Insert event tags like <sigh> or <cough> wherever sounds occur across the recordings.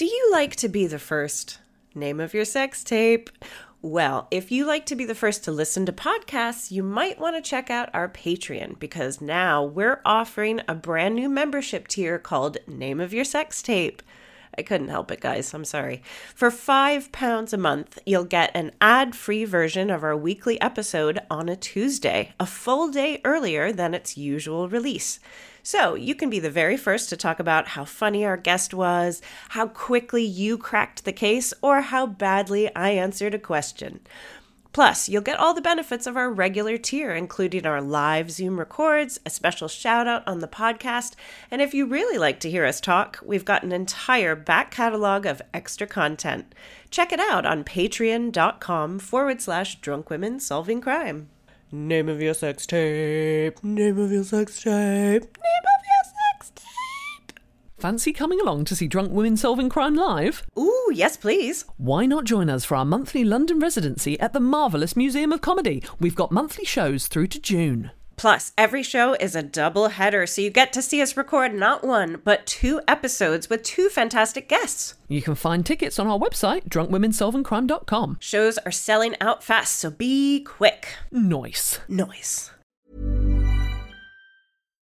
Do you like to be the first? Name of your sex tape. Well, if you like to be the first to listen to podcasts, you might want to check out our Patreon because now we're offering a brand new membership tier called Name of Your Sex Tape. I couldn't help it, guys. I'm sorry. For £5 a month, you'll get an ad free version of our weekly episode on a Tuesday, a full day earlier than its usual release. So you can be the very first to talk about how funny our guest was, how quickly you cracked the case, or how badly I answered a question. Plus, you'll get all the benefits of our regular tier, including our live Zoom records, a special shout out on the podcast, and if you really like to hear us talk, we've got an entire back catalog of extra content. Check it out on patreon.com forward slash drunk women solving crime. Name of your sex tape. Name of your sex tape. Name of your sex tape. Fancy coming along to see Drunk Women Solving Crime live? Ooh, yes, please. Why not join us for our monthly London residency at the Marvellous Museum of Comedy? We've got monthly shows through to June. Plus, every show is a double header, so you get to see us record not one, but two episodes with two fantastic guests. You can find tickets on our website, drunkwomensolvingcrime.com. Shows are selling out fast, so be quick. Nice. Noise.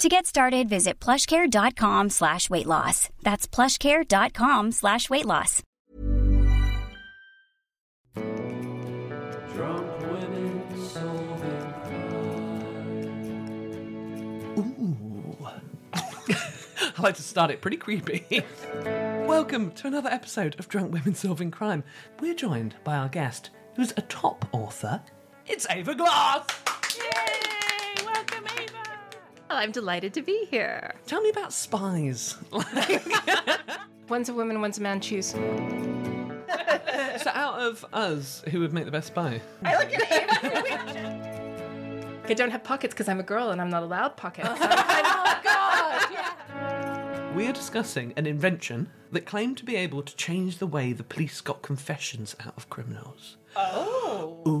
To get started, visit plushcare.com slash weight loss. That's plushcare.com slash weight loss. Drunk women solving <laughs> I like to start it pretty creepy. <laughs> Welcome to another episode of Drunk Women Solving Crime. We're joined by our guest, who's a top author. It's Ava Glass. Yay! Welcome, Ava. Oh, I'm delighted to be here. Tell me about spies. <laughs> One's a woman, one's a man. Choose. <laughs> so, out of us, who would make the best spy? I look at him. I don't have pockets because I'm a girl and I'm not allowed pockets. <laughs> Oh god! We are discussing an invention that claimed to be able to change the way the police got confessions out of criminals. Oh. Trick or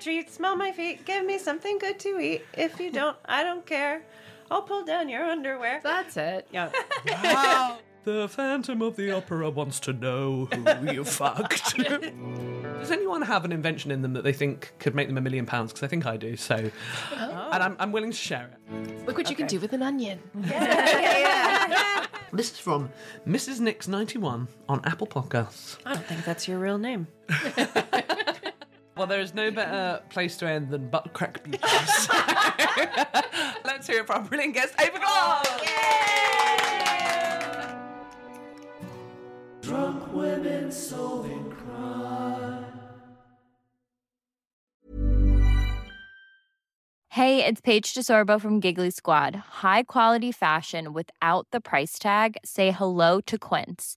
treat, smell my feet, give me something good to eat. If you don't, I don't care. I'll pull down your underwear. That's it. Yeah. <laughs> The Phantom of the Opera wants to know who you <laughs> fucked. <laughs> Does anyone have an invention in them that they think could make them a million pounds? Because I think I do. So, oh. and I'm, I'm willing to share it. Look what you can do with an onion. This is from Mrs. Nix ninety one on Apple Podcasts. I don't think that's your real name. Well, there is no better place to end than butt crack beauties. <laughs> <laughs> Let's hear it from our brilliant guest, Ava Glass. Oh, Drunk women solving crime. Hey, it's Paige DeSorbo from Giggly Squad. High quality fashion without the price tag. Say hello to Quince.